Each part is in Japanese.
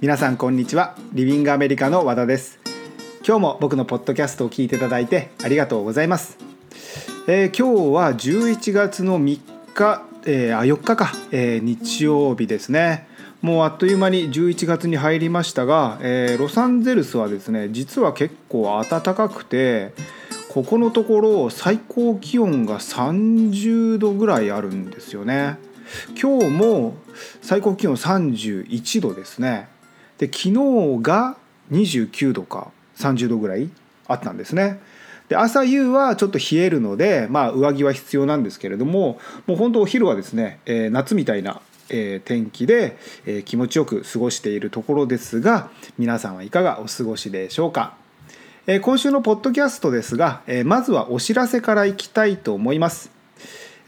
皆さんこんにちは。リビングアメリカの和田です。今日も僕のポッドキャストを聞いていただいてありがとうございます、えー、今日は11月の3日、えー、あ4日か、えー、日曜日ですね。もうあっという間に11月に入りましたが、えー、ロサンゼルスはですね実は結構暖かくてここのところ最高気温が30度ぐらいあるんですよね。今日も最高気温31度ですね。で昨日が29度か30度ぐらいあったんですね。で朝夕はちょっと冷えるので、まあ、上着は必要なんですけれどももう本当お昼はですね、えー、夏みたいな、えー、天気で、えー、気持ちよく過ごしているところですが皆さんはいかがお過ごしでしょうか、え今週のポッドキャストですが、えまずはお知らせからいきたいと思います。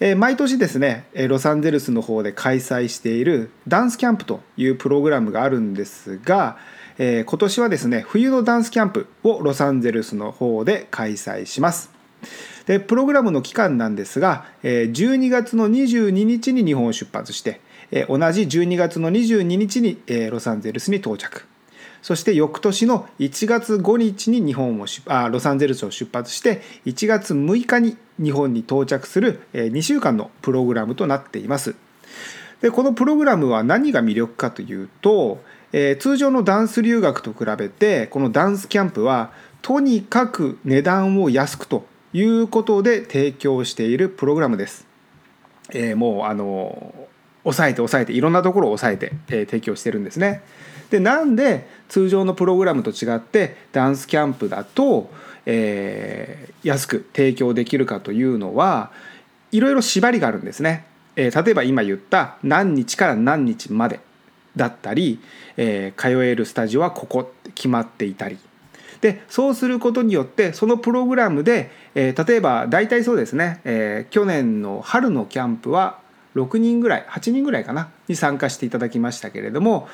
え毎年ですねロサンゼルスの方で開催しているダンスキャンプというプログラムがあるんですが、え今年はですね冬のダンスキャンプをロサンゼルスの方で開催します。でプログラムの期間なんですが12月の22日に日本を出発して同じ12月の22日にロサンゼルスに到着。そして翌年の1月5日に日本をあロサンゼルスを出発して1月6日に日本に到着する2週間のプログラムとなっています。でこのプログラムは何が魅力かというと、えー、通常のダンス留学と比べてこのダンスキャンプはとにかく値段を安くということで提供しているプログラムです。えー、もうあの抑えて抑えていろんなところを抑えて、えー、提供してるんですね。でなんで通常のプログラムと違ってダンスキャンプだと、えー、安く提供できるかというのはいろいろ縛りがあるんですね。えー、例えば今言った何日から何日までだったり、えー、通えるスタジオはここって決まっていたりでそうすることによってそのプログラムで、えー、例えば大体そうですね、えー、去年の春のキャンプは6人ぐらい8人ぐらいかなに参加していただきましたけれども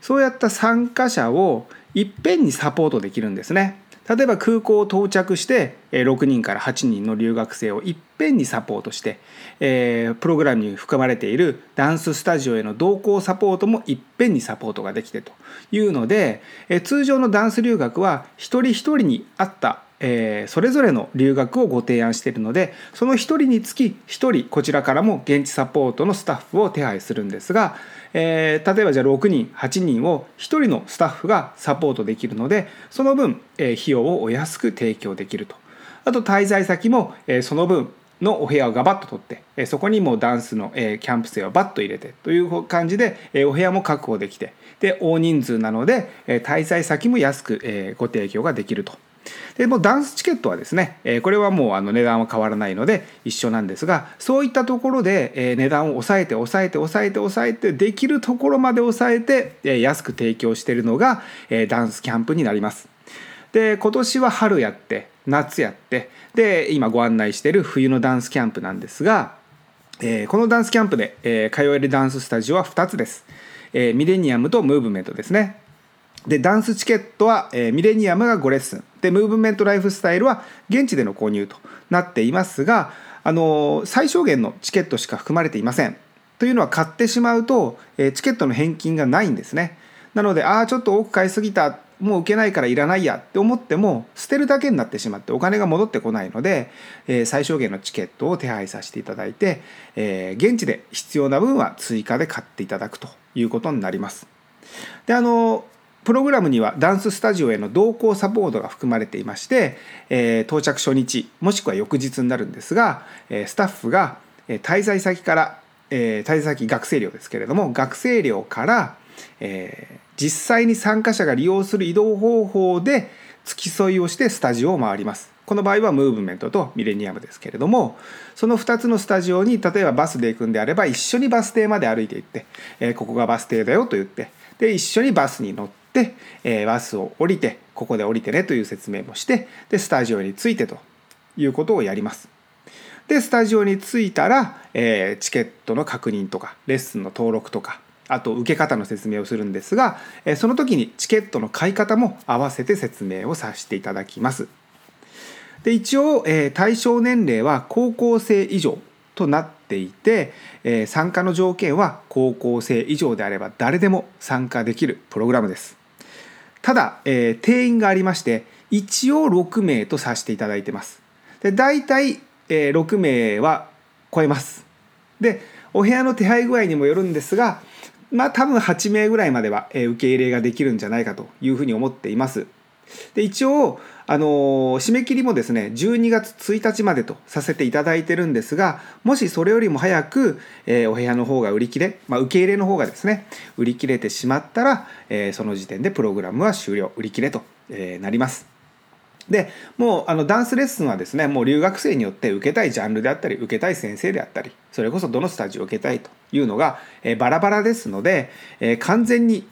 そうやった参加者をいっぺんにサポートできるんですね。例えば空港を到着して6人から8人の留学生をいっぺんにサポートして、えー、プログラムに含まれているダンススタジオへの同行サポートもいっぺんにサポートができてというので、え、通常のダンス留学は一人一人に合ったえー、それぞれの留学をご提案しているのでその1人につき1人こちらからも現地サポートのスタッフを手配するんですが、えー、例えばじゃあ6人8人を1人のスタッフがサポートできるのでその分、えー、費用をお安く提供できると。あと滞在先も、え、その分のお部屋をガバッと取って、えそこにもうダンスの、えキャンプ生をバッと入れてという感じで、えお部屋も確保できてで大人数なので、え滞在先も安く、えご提供ができると。でもダンスチケットはですね、えこれはもうあの値段は変わらないので一緒なんですがそういったところで、え値段を抑えて抑えて抑えて抑えてできるところまで抑えて、え安く提供しているのが、えダンスキャンプになります。で今年は春やって夏やってで今ご案内している冬のダンスキャンプなんですが、えこのダンスキャンプで、え通えるダンススタジオは2つです。えミレニアムとムーブメントですね。でダンスチケットは、え、ミレニアムが5レッスンでムーブメントライフスタイルは現地での購入となっていますが、あの、最小限のチケットしか含まれていません。というのは買ってしまうと、え、チケットの返金がないんですね。なのでああちょっと多く買いすぎた。もう受けないからいらないや。って思っても捨てるだけになってしまってお金が戻ってこないので、え、最小限のチケットを手配させていただいて、え、現地で必要な分は追加で買っていただくということになります。であのプログラムにはダンススタジオへの同行サポートが含まれていまして、えー、到着初日もしくは翌日になるんですが、えー、スタッフが滞在先から、えー、滞在先学生寮ですけれども学生寮から、えー、実際に参加者が利用する移動方法で付き添いをしてスタジオを回ります。この場合はムーブメントとミレニアムですけれどもその2つのスタジオに例えばバスで行くんであれば一緒にバス停まで歩いて行って、えー、ここがバス停だよと言ってで一緒にバスに乗って、えー、バスを降りてここで降りてねという説明もしてでスタジオに着いてということをやります。でスタジオに着いたら、えー、チケットの確認とかレッスンの登録とかあと受け方の説明をするんですが、えー、その時にチケットの買い方も合わせて説明をさせていただきます。で一応、えー、対象年齢は高校生以上となっていて、えー、参加の条件は高校生以上であれば誰でも参加できるプログラムですただ、えー、定員がありまして一応6名とさせていただいてます。で大体、えー、6名は超えます。でお部屋の手配具合にもよるんですがまあ多分8名ぐらいまではえ受け入れができるんじゃないかというふうに思っています。で一応あの締め切りもですね12月1日までとさせていただいてるんですがもしそれよりも早く、えー、お部屋の方が売り切れ、まあ、受け入れの方がですね売り切れてしまったら、えー、その時点でプログラムは終了売り切れと、えー、なります。でもうあのダンスレッスンはですねもう留学生によって受けたいジャンルであったり受けたい先生であったりそれこそどのスタジオを受けたいというのが、え、バラバラですので、え、完全に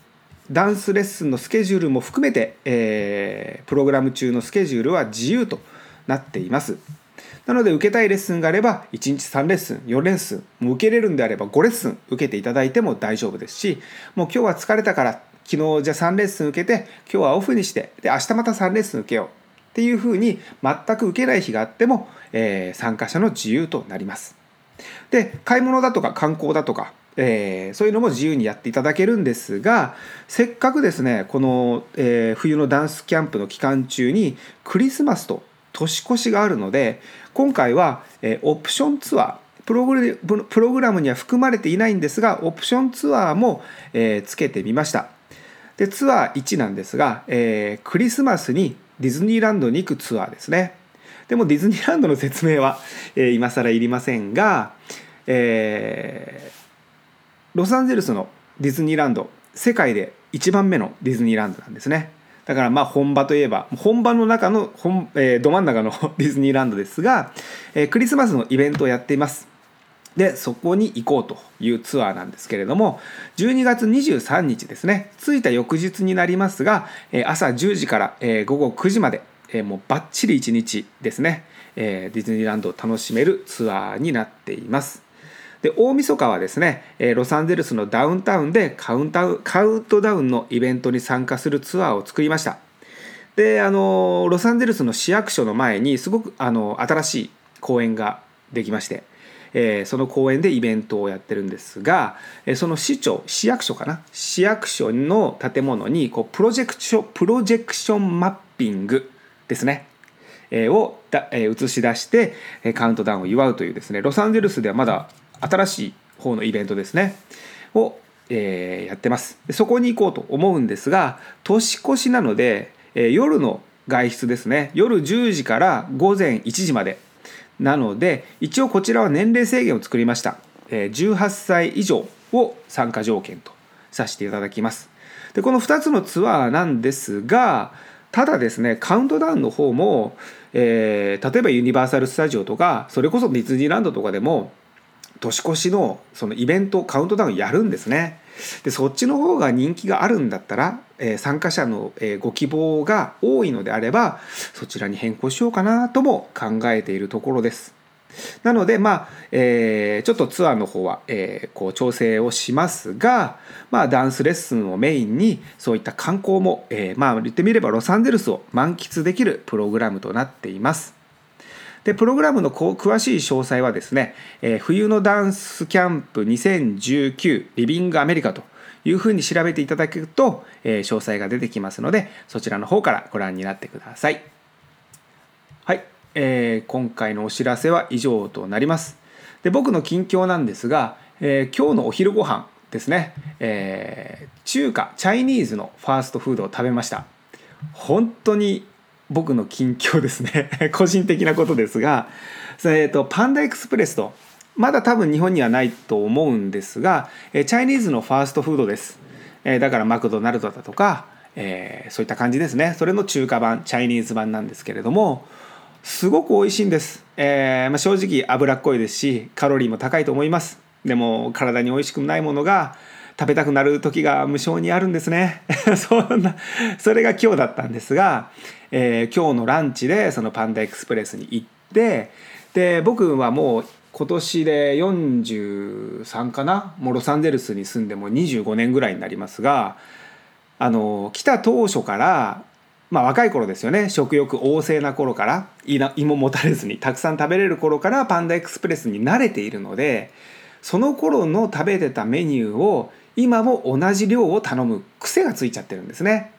ダンスレッスンのスケジュールも含めて、えー、プログラム中のスケジュールは自由となっています。なので受けたいレッスンがあれば1日3レッスン4レッスンもう受けれるんであれば5レッスン受けていただいても大丈夫ですしもう今日は疲れたから昨日じゃあ3レッスン受けて今日はオフにしてで明日また3レッスン受けようっていうふうに全く受けない日があっても、えー、参加者の自由となります。で買い物だとか観光だとかえー、そういうのも自由にやっていただけるんですがせっかくですねこの、えー、冬のダンスキャンプの期間中にクリスマスと年越しがあるので今回は、えー、オプションツアープログラムには含まれていないんですがオプションツアーも、え、つけてみました。でツアー1なんですが、え、クリスマスにディズニーランドに行くツアーですね。でもディズニーランドの説明は、え、今更いりませんが、えー、ロサンゼルスのディズニーランド世界で1番目のディズニーランドなんですね。だからまあ本場といえば本場の中の本、えー、ど真ん中の ディズニーランドですが、えー、クリスマスのイベントをやっています。でそこに行こうというツアーなんですけれども12月23日ですね。着いた翌日になりますが朝10時から午後9時までもうバッチリ1日ですね。ディズニーランドを楽しめるツアーになっています。で大晦日はですねえロサンゼルスのダウンタウンでカウンタウカウントダウンのイベントに参加するツアーを作りました。であのロサンゼルスの市役所の前にすごくあの新しい公園ができましてえー、その公園でイベントをやってるんですが、え、その市長市役所かな？市役所の建物にこうプロジェクションプロジェクションマッピングですね、をだ、え、映し出してカウントダウンを祝うというですねロサンゼルスではまだ新しい方のイベントですね。を、えー、やってます。そこに行こうと思うんですが年越しなので、えー、夜の外出ですね。夜10時から午前1時まで。なので一応こちらは年齢制限を作りました、えー、18歳以上を参加条件とさせていただきます。でこの2つのツアーなんですがただですねカウントダウンの方も、えー、例えばユニバーサル・スタジオとかそれこそディズニーランドとかでも年越しのそのイベントカウントダウンやるんですね。でそっちの方が人気があるんだったら、えー、参加者の、えー、ご希望が多いのであればそちらに変更しようかなとも考えているところです。なのでまあ、えー、ちょっとツアーの方は、え、こう調整をしますが、まあ、ダンスレッスンをメインにそういった観光も、え、まあ言ってみればロサンゼルスを満喫できるプログラムとなっています。でプログラムの詳しい詳細はですね、えー、冬のダンスキャンプ2019リビングアメリカというふうに調べていただけると、えー、詳細が出てきますのでそちらの方からご覧になってください。はい、えー、今回のお知らせは以上となります。で僕の近況なんですが、えー、今日のお昼ご飯ですね、えー、中華チャイニーズのファーストフードを食べました本当に僕の近況ですね。個人的なことですが、えーと、パンダエクスプレスとまだ多分日本にはないと思うんですがえチャイニーズのファーストフードです、え、だからマクドナルドだとか、えー、そういった感じですね。それの中華版チャイニーズ版なんですけれどもすごく美味しいんです、えーまあ、正直脂っこいですしカロリーも高いと思います。でも体に美味しくないものが食べたくなる時が無性にあるんですね。そんなそれが今日だったんですが、えー、今日のランチでそのパンダエクスプレスに行ってで僕はもう今年で43かな？もうロサンゼルスに住んでもう25年ぐらいになりますがあの来た当初からまあ若い頃ですよね。食欲旺盛な頃から胃ももたれずにたくさん食べれる頃からパンダエクスプレスに慣れているのでその頃の食べてたメニューを今も同じ量を頼む癖がついちゃってるんですね。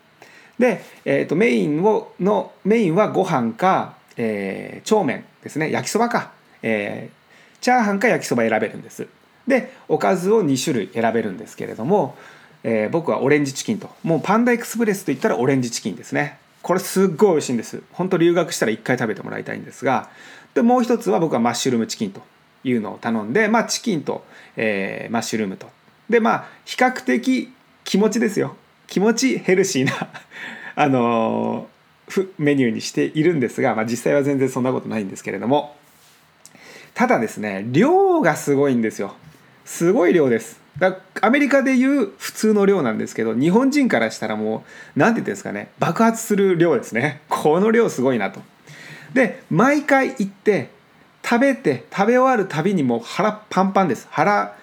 で、えー、とメインをのメインはご飯か、えー、長麺ですね。焼きそばか、えー、チャーハンか焼きそば選べるんです。でおかずを2種類選べるんですけれども、えー、僕はオレンジチキンと。もうパンダエクスプレスといったらオレンジチキンですね。これすっごい美味しいんです。本当留学したら1回食べてもらいたいんですがでもう一つは僕はマッシュルームチキンというのを頼んでまあチキンと、えー、マッシュルームとでまあ比較的気持ちですよ。気持ちヘルシーな あのー、メニューにしているんですが、まあ、実際は全然そんなことないんですけれども。ただですね量がすごいんですよ。すごい量です。だアメリカでいう普通の量なんですけど日本人からしたらもう何て言ってんですかね爆発する量ですね。この量すごいなと。で毎回行って食べて食べ終わるたびにもう腹パンパンです。腹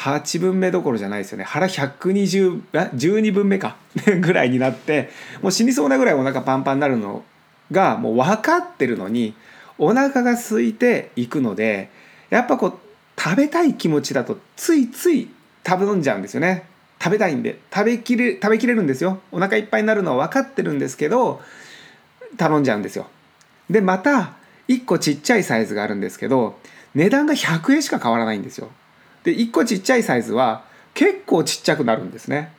8分目どころじゃないですよね。腹120あ12分目か。ぐらいになってもう死にそうなぐらいお腹パンパンになるのがもう分かってるのにお腹が空いていくのでやっぱこう食べたい気持ちだとついつい食べ飲んじゃうんですよね。食べたいんで食べきれ食べきれるんですよ。お腹いっぱいになるのは分かってるんですけど頼んじゃうんですよ。でまた1個ちっちゃいサイズがあるんですけど値段が100円しか変わらないんですよ。で1個ちっちゃいサイズは結構ちっちゃくなるんですね。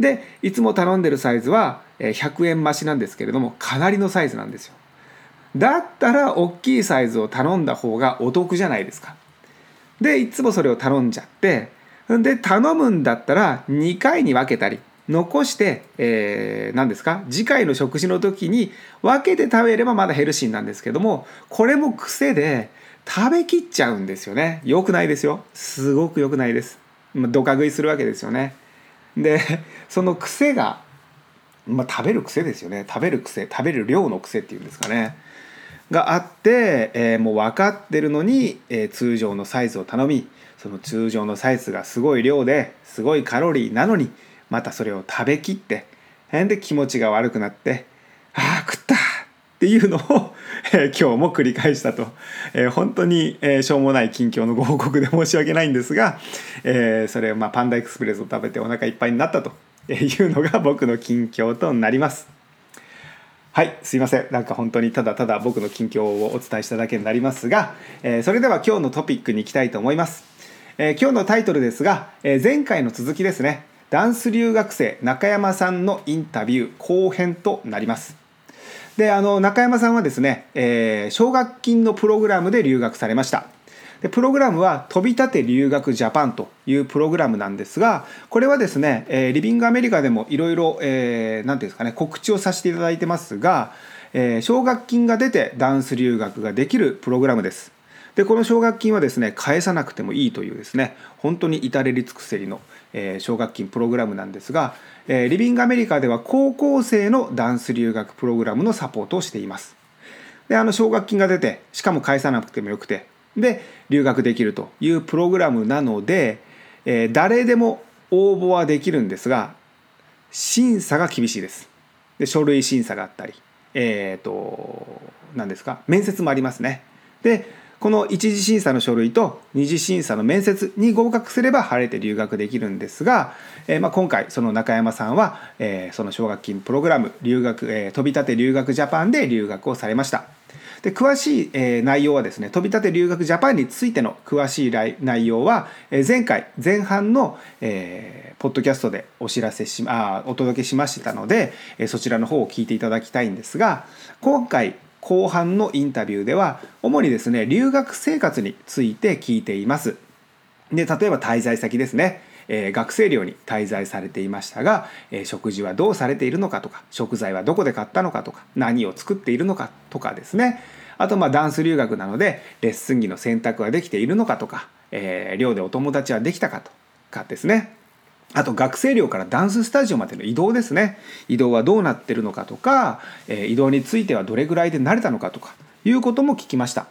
でいつも頼んでるサイズは100円増しなんですけれどもかなりのサイズなんですよ。だったら大きいサイズを頼んだ方がお得じゃないですか。でいつもそれを頼んじゃってで頼むんだったら2回に分けたり残して、えー、何ですか次回の食事の時に分けて食べればまだヘルシーなんですけどもこれも癖で食べきっちゃうんですよね。良くないですよ。すごく良くないです。どか食いするわけですよね。で その癖が、まあ、食べる癖ですよね。食べる癖食べる量の癖っていうんですかね。があって、えー、もう分かってるのに、えー、通常のサイズを頼みその通常のサイズがすごい量ですごいカロリーなのにまたそれを食べきってで気持ちが悪くなってああっていうのを、えー、今日も繰り返したと、えー、本当に、えー、しょうもない近況のご報告で申し訳ないんですが、えー、それ、まあ、パンダエクスプレスを食べてお腹いっぱいになったというのが僕の近況となります。はいすいません。なんか本当にただただ僕の近況をお伝えしただけになりますが、えー、それでは今日のトピックに行きたいと思います、えー、今日のタイトルですが、えー、前回の続きですね。ダンス留学生中山さんのインタビュー後編となります。であの中山さんはですね、え奨学金のプログラムで留学されました。でプログラムは飛び立て留学ジャパンというプログラムなんですがこれはですね、えー、リビングアメリカでもいろいろ何て言うんですかね告知をさせていただいてますが、えー、奨学金が出てダンス留学ができるプログラムです。でこの奨学金はですね返さなくてもいいというですね本当に至れり尽くせりの、え、奨学金プログラムなんですが、え、リビングアメリカでは高校生のダンス留学プログラムのサポートをしています。であの奨学金が出てしかも返さなくてもよくてで留学できるというプログラムなので、え、誰でも応募はできるんですが審査が厳しいです。で書類審査があったりえっ、ー、と何ですか面接もありますね。でこの一次審査の書類と二次審査の面接に合格すれば晴れて留学できるんですが、えー、まあ、今回その中山さんは、えー、その奨学金プログラム留学、えー、飛び立て留学ジャパンで留学をされました。で詳しい、え、内容はですね飛び立て留学ジャパンについての詳しい内容は、え、前回前半の、えー、ポッドキャストでお知らせしあお届けしましたので、え、そちらの方を聞いていただきたいんですが今回後半のインタビューでは主にですね留学生活について聞いています。で例えば滞在先ですね。えー、学生寮に滞在されていましたが、えー、食事はどうされているのかとか食材はどこで買ったのかとか何を作っているのかとかですね。あとまあダンス留学なのでレッスン着の選択はできているのかとか、えー、寮でお友達はできたかとかですね。あと学生寮からダンススタジオまでの移動ですね。移動はどうなってるのかとか、え、移動についてはどれぐらいで慣れたのかとかいうことも聞きました。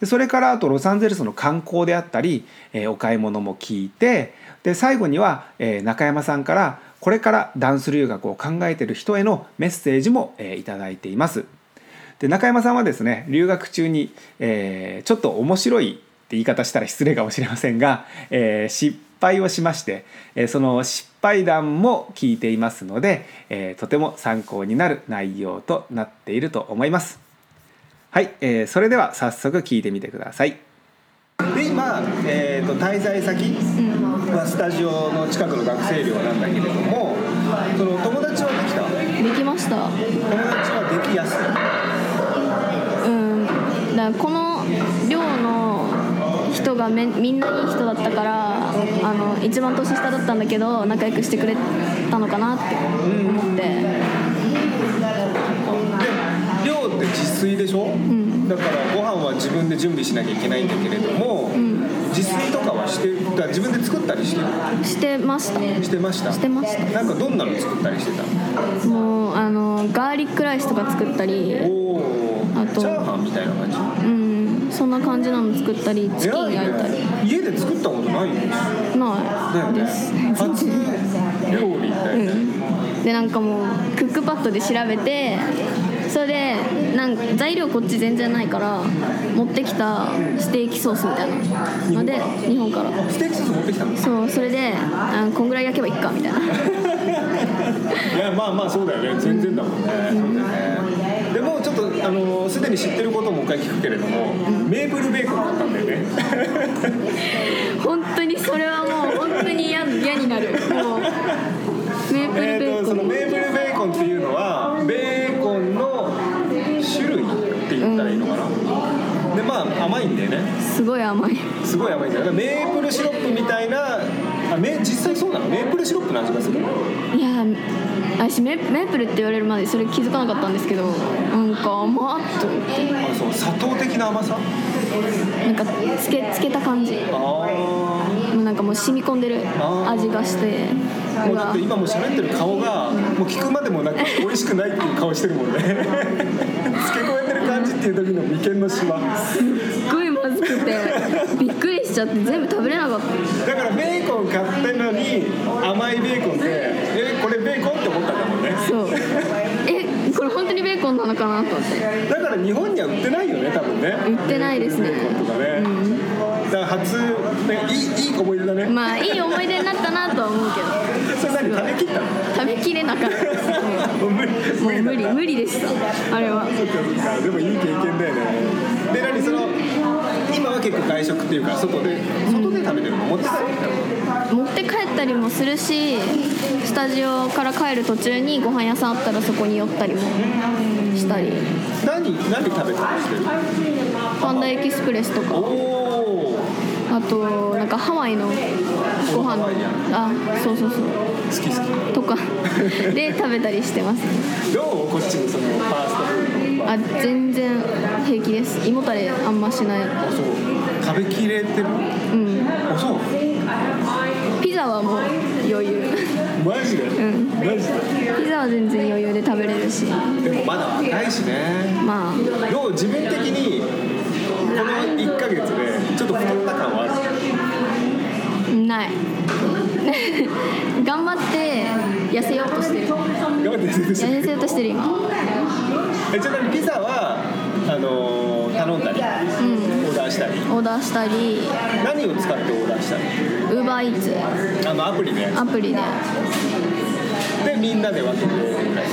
でそれからあとロサンゼルスの観光であったり、え、お買い物も聞いてで最後には、え、中山さんからこれからダンス留学を考えてる人へのメッセージも、え、いただいています。で中山さんはですね留学中に、え、ちょっと面白いって言い方したら失礼かもしれませんが、えー、失敗をしまして、えー、その失敗談も聞いていますので、えー、とても参考になる内容となっていると思います。はい、えー、それでは早速聞いてみてください。で今、えーと、滞在先はスタジオの近くの学生寮なんだけれどもその友達はできた？できました。友達はできやすい？うん。だこの寮の人がめみんないい人だったからあの一番年下だったんだけど仲良くしてくれたのかなって思って、寮って自炊でしょ、うん。だからご飯は自分で準備しなきゃいけないんだけれども、うん、自炊とかはしてだ自分で作ったりしてる？してました。してました？してました。なんかどんなの作ったりしてた？もうあのガーリックライスとか作ったりおあとチャーハンみたいな感じ？うんそんな感じなの作ったりチキン焼いたり、ね、家で作ったことないんです。ないです、初料理だよね、うん、でなんかもうクックパッドで調べてそれでなん材料こっち全然ないから持ってきたステーキソースみたいなの。で日本から。ステーキソース持ってきたの？そうそれであこんぐらい焼けばいいかみたいな。いやまあまあそうだよね。全然だもんね、うん、に知ってることもう一回聞くけれども、うん、メープルベーコン買ったんだよね。本当にそれはもう本当に嫌になる。もうメープルベーコン、えー、そのメープルベーコンっていうのはベーコンの種類って言ったらいいのかな、うん、でまあ甘いんだよね。すごい甘い。すごい甘いんだよ。メープルシロップみたいなあめ実際そうなの？メープルシロップの味がする。いや私メメープルって言われるまでそれ気づかなかったんですけどなんか甘っと思って。あそう砂糖的な甘さ？なんかつけつけた感じ。ああなんかもう染み込んでる味がしてもうだって今も喋ってる顔がもう聞くまでもなんか 美味しくないっていう顔してるもんね。漬け込んでる感じっていう時の眉間のしわすっごいまずくてびっくりしちゃって全部食べれなかった。だからベーコン買甘いベーコンでえこれベーコンって思ったんだもんね。そう。えこれ本当にベーコンなのかなと思って。だから日本には売ってないよね多分ね。売ってないですね。ベーコンとかね、うん。だから初、ね、いいいい思い出だね。まあいい思い出になったなとは思うけど。それ何食べきったの？食べきれなかった もう無理。無理無理でしたあれは。そっかそっか。でもいい経験だよね。で何その今は結構外食っていうか外で外で食べてるの持って帰って持って帰ったりもするしスタジオから帰る途中にご飯屋さんあったらそこに寄ったりもしたり。何何食べたりしてるパンダエキスプレスとか。あとなんかハワイのご飯あそうそうそう。好き好き。とか。で食べたりしてます。どう？こっちのそのファーストあ全然平気です。胃もたれあんましない。あそう。食べきれてる？うん。あそう。ピザはもう余裕。マジで？うん。マジで？ピザは全然余裕で食べれるし。でもまだ若いしね。まあ。どう自分的にこの1か月でちょっと太った感はある？ない。頑張って痩せようとしてる。頑張って痩せようとしてる。今。え ちなみにピザはあのー、頼んだり、うん、オーダーしたり。オーダーしたり。何を使ってオーダーしたり？ウーバーイーツあのアプリで。アプリで。でみんなで分けて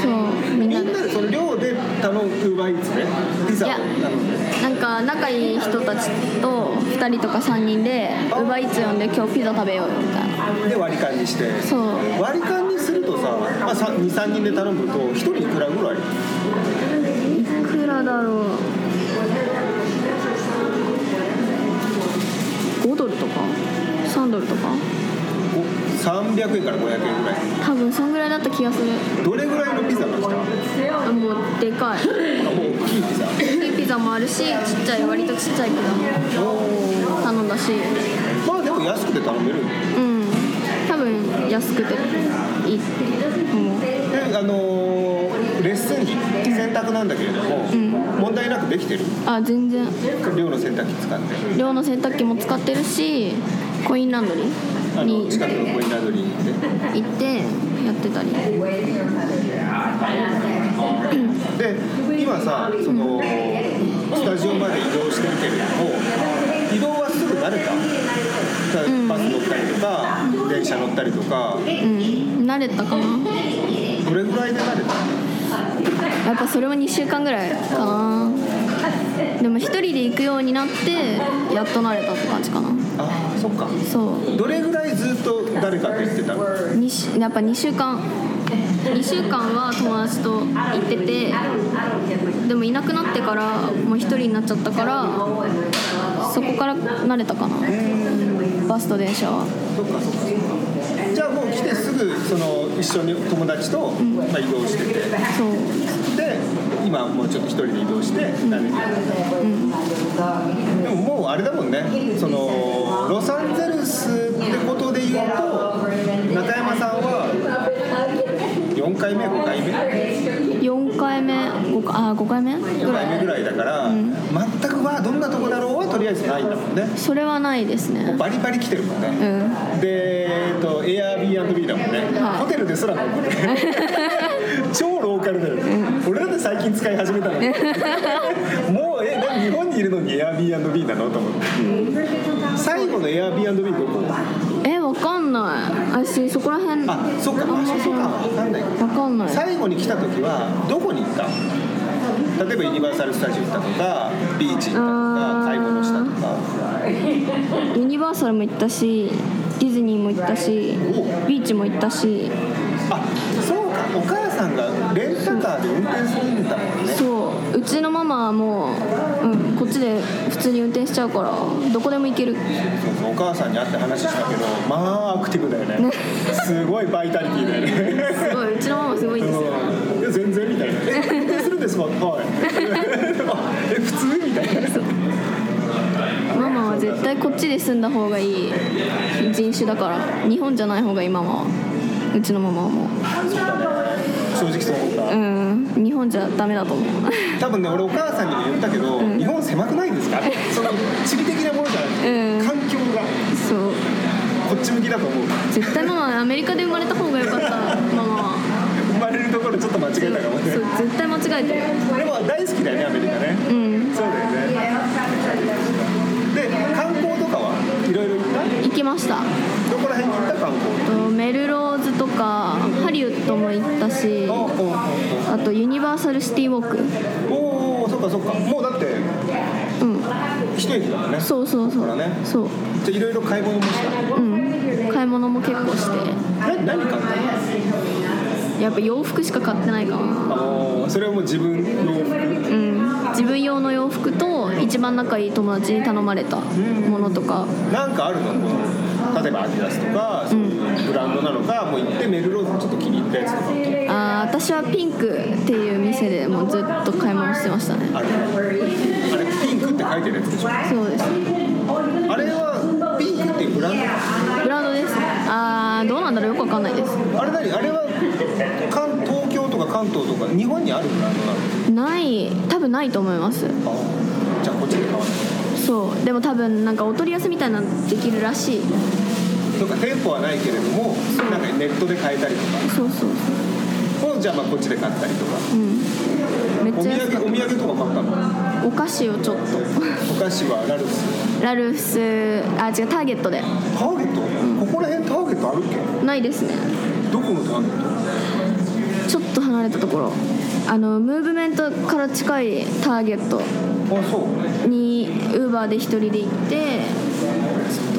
そうみんなで。その量で頼むウーバーイーツねピザを頼んで。なんか仲いい人たちと2人とか3人でウーバーイーツ呼んで今日ピザ食べようよみたいな。で割り勘にして。そう。割り勘にするとさ、まあ、23人で頼むと1人いくらぐらい？らだろう ?5 ドルとか ?3 ドルとか ?300 円から500円ぐらい。多分そんぐらいだった気がする。どれぐらいのピザが来たもうでかい。あもう大きいピザ。大きいピザもあるしちっちゃい割とちっちゃいピザも頼んだし。まあでも安くて頼めるうん。多分安くていいって思う。であのー、レッスン着洗濯なんだけれども、うん、問題なくできてる。あ全然。寮の洗濯機使って。寮の洗濯機も使ってるしコインランドリーに近くのコインランドリーに行って。行ってやってたり。で今さそのスタジオまで移動してるけれども移動はすぐ慣れた？バス乗ったりとか、電車乗ったりとか。うん。慣れたかな？どれぐらいで慣れた？やっぱそれは2週間ぐらいかな。でも一人で行くようになってやっと慣れたって感じかな。ああそっか。そう。どれぐらいずっと誰かと言ってたの？やっぱ2週間。2週間は友達と行っててでもいなくなってからもう一人になっちゃったからそこから慣れたかな。バスと電車は。そっかそっかぐその一緒に友達と、まあ、移動してて。そう。で今もうちょっと一人で移動して慣れてる、でももうあれだもんね。そのロサンゼルスってことで言うと中山さんは4回目5回目4回目？5かあ5回目？ぐ5回目らいぐらいだから、全くはどんなとこだろうはとりあえずないんだもんね。それはないですね。バリバリ来てるもんね、うん。で、えっと、Airbnb だもんね、はい。ホテルですらんね 超ローカルだよね、俺だって最近使い始めたの。に もうえ何日本にいるのに Airbnb なの？と思って、最後の Airbnb どこ？えわかんない。私そこら辺。あそっか。場所とか。は分かんない。わかんない。最後に来た時はどこに行った？例えばユニバーサル・スタジオ行ったとかビーチ行ったとか買い物したとか。ユニバーサルも行ったしディズニーも行ったしビーチも行ったし。あそうか。お母さんがレンタカーで運転するんだもんね。そううちのママはもう、うん、こっちで普通に運転しちゃうからどこでも行ける。そうそうお母さんに会って話したけどまあアクティブだよね。すごいバイタリティだよね。すごいうちのママすごいですよ。うんい。や全然みたいな「え運転するんですか?」はい。あ「え普通?」みたいな。ママは絶対こっちで住んだ方がいい人種だから日本じゃない方がいいママは。うちのママはもう正直そう思った。うん。日本じゃダメだと思う。多分ね俺お母さんにも言ったけど、日本狭くないですか？その地理的なものじゃなくて、うん。環境が。そう。こっち向きだと思う。絶対ママはアメリカで生まれた方が良かったママは。生まれるところちょっと間違えたかもね。そう絶対間違えてる。でも大好きだよねアメリカね。うん。そうだよね。で観光とかはいろいろ行った？行きました。どこら辺に行った観光？とメルローズとかハリウッドも行ったしあとユニバーサル・シティ・ウォーク。おおそっかそっか。もうだってうん。一駅だもんね。そうそうそう。ね。そう。じゃあいろいろ買い物もした？うん。買い物も結構して。な何買ったやっぱ洋服しか買ってないかな。のあそれはもう自分のうん自分用の洋服と一番仲いい友達に頼まれたものとか。なんかあるの？例えばアディダスとかそういうブランドなのか、もう行ってメルローズちょっと気に入ったやつとかあー私はピンクっていう店でもうずっと買い物してましたね。あるあれ？ピンクって書いてるやつでしょ？そうです。あれはピンクっていうブランド？ブランドです。あーどうなんだろう？よくわかんないです。あれ何？あれは関東京とか関東とか日本にあるブランドなのない多分ないと思います。あじゃあこっちで買わない。そうでも多分なんかお取り寄せみたいなのできるらしい。とか店舗はないけれどもなんかネットで買えたりとか。そうそうそう。をじゃあまあこっちで買ったりとか。うん。めっお土ちゃ安かっ産お土産とか買ったの？たお菓子をちょっと。お菓子はラルス？ラルフスあ違うターゲットで。ターゲット、ここら辺ターゲットあるっけ？ないですね。どこのターゲッちょっと離れたところ。あのムーブメントから近いターゲットにウーバーで一人で行ってちょ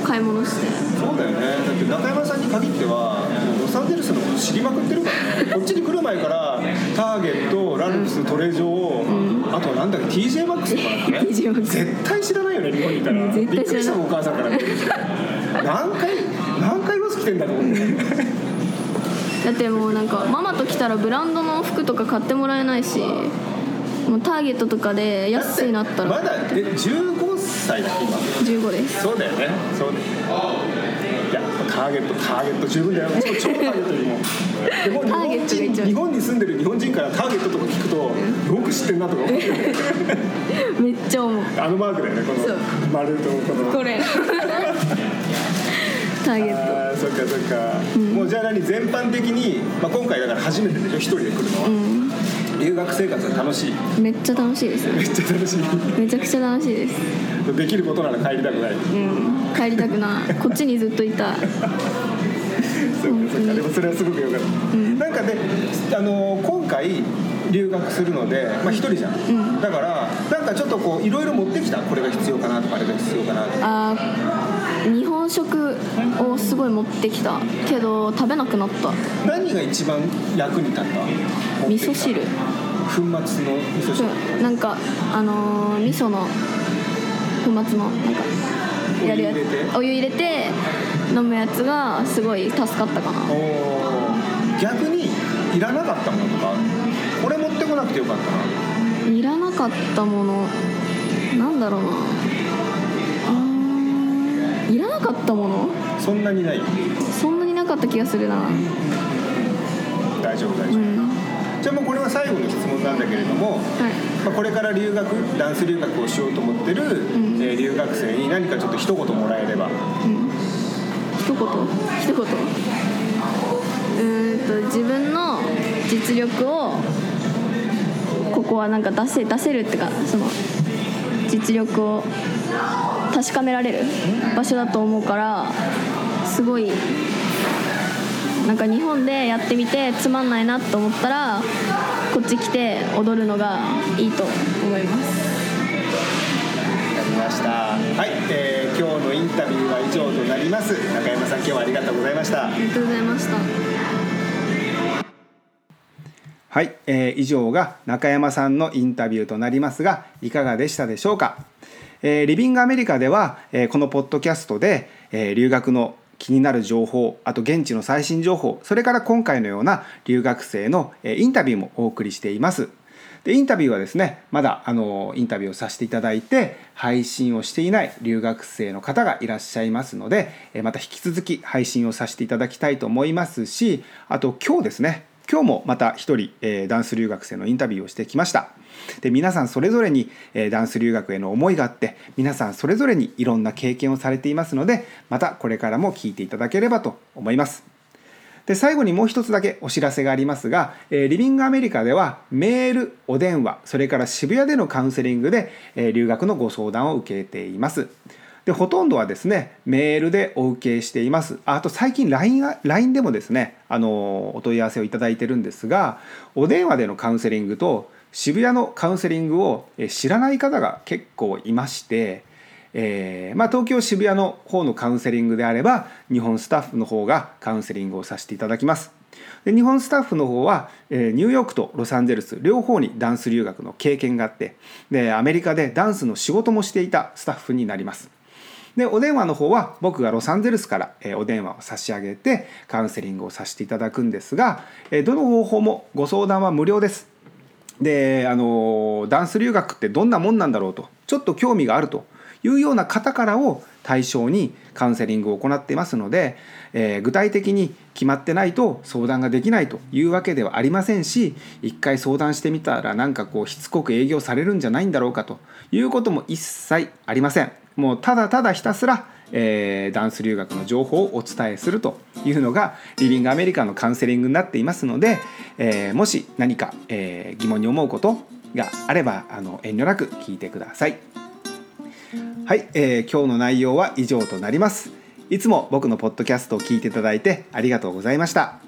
っと買い物して。そうだよね。だって中山さんに限ってはロサンゼルスのこと知りまくってるからね。こっちに来る前からターゲットラルフストレジョー、あとはなんだっけ TJ マックスとかね。TJ マックス。絶対知らないよね日本にいたら。うん絶対びっくりしたお母さんから。何回何回バス来てんだと思ってだってもうなんかママと来たらブランドの服とか買ってもらえないしもうターゲットとかで安いなったら。まだえ15歳だ今？15です。そうだよね。そうだよ。いやターゲットターゲット十分だよ。超超ターゲットにもでも。日ターゲッ本日本に住んでる日本人からターゲットとか聞くとよく知ってんなとか思って めっちゃ思う。あのマークだよねこの丸とこの。これターゲット。そっかそっか、もうじゃあ何全般的に、まあ、今回だから初めてでしょ一人で来るのは、留学生活は楽しい。めっちゃ楽しいですめっちゃ楽しい。めちゃくちゃ楽しいです。できることなら帰りたくない。うん。帰りたくない。こっちにずっといたい。そっかそっか。でもそれはすごくよかった、なんかねあの今回留学するのでまあ一人じゃん、だからなんかちょっとこういろいろ持ってきたこれが必要かなとかあれが必要かなとか。あー日本食をすごい持ってきたけど食べなくなった。何が一番役に立った？味噌汁。粉末の味噌汁。うんなんかあのー味噌の粉末のなんかやるやつ。お湯入れて？飲むやつがすごい助かったかな。逆にいらなかったものとか？これ持ってこなくてよかったな。いらなかったもの。なんだろうないらなかったもの？そんなにない。そんなになかった気がするな。大丈夫大丈夫、うん。じゃあもうこれは最後の質問なんだけれども、はい。まあ、これから留学ダンス留学をしようと思ってる、ん。えー留学生に何かちょっと一言もらえれば。うん。一言？一言？うーんと自分の実力をここはなんか出せ出せるっていうかその実力を確かめられる場所だと思うからすごいなんか日本でやってみてつまんないなと思ったらこっち来て踊るのがいいと思います。わかりました。はい、えー今日のインタビューは以上となります。中山さん今日はありがとうございました。ありがとうございました。はい、えー以上が中山さんのインタビューとなりますがいかがでしたでしょうか、えーリビングアメリカでは、えーこのポッドキャストで、えー留学の気になる情報あと現地の最新情報それから今回のような留学生の、えーインタビューもお送りしています。でインタビューはですねまだあのインタビューをさせていただいて配信をしていない留学生の方がいらっしゃいますのでえーまた引き続き配信をさせていただきたいと思いますしあと今日ですね今日もまた一人、えーダンス留学生のインタビューをしてきました。で皆さんそれぞれに、えーダンス留学への思いがあって皆さんそれぞれにいろんな経験をされていますのでまたこれからも聞いていただければと思います。で最後にもう一つだけお知らせがありますが、えーリビングアメリカではメールお電話それから渋谷でのカウンセリングで、えー留学のご相談を受けています。でほとんどはですねメールでお受けしています。あと最近 LINE, LINE でもですねあのお問い合わせをいただいてるんですがお電話でのカウンセリングと渋谷のカウンセリングを知らない方が結構いましてえーまあ、東京渋谷の方のカウンセリングであれば日本スタッフの方がカウンセリングをさせていただきます。で日本スタッフの方は、えニューヨークとロサンゼルス両方にダンス留学の経験があってでアメリカでダンスの仕事もしていたスタッフになります。でお電話の方は僕がロサンゼルスから、えお電話を差し上げてカウンセリングをさせていただくんですが、えどの方法もご相談は無料です。であのダンス留学ってどんなもんなんだろうとちょっと興味があるというような方からを対象にカウンセリングを行っていますので、えー具体的に決まってないと相談ができないというわけではありませんし一回相談してみたらなんかこうしつこく営業されるんじゃないんだろうかということも一切ありません。もうただただひたすらえーダンス留学の情報をお伝えするというのがリビングアメリカのカウンセリングになっていますので、えーもし何か、えー疑問に思うことがあればあの遠慮なく聞いてください。はい、えー今日の内容は以上となります。いつも僕のポッドキャストを聞いていただいてありがとうございました。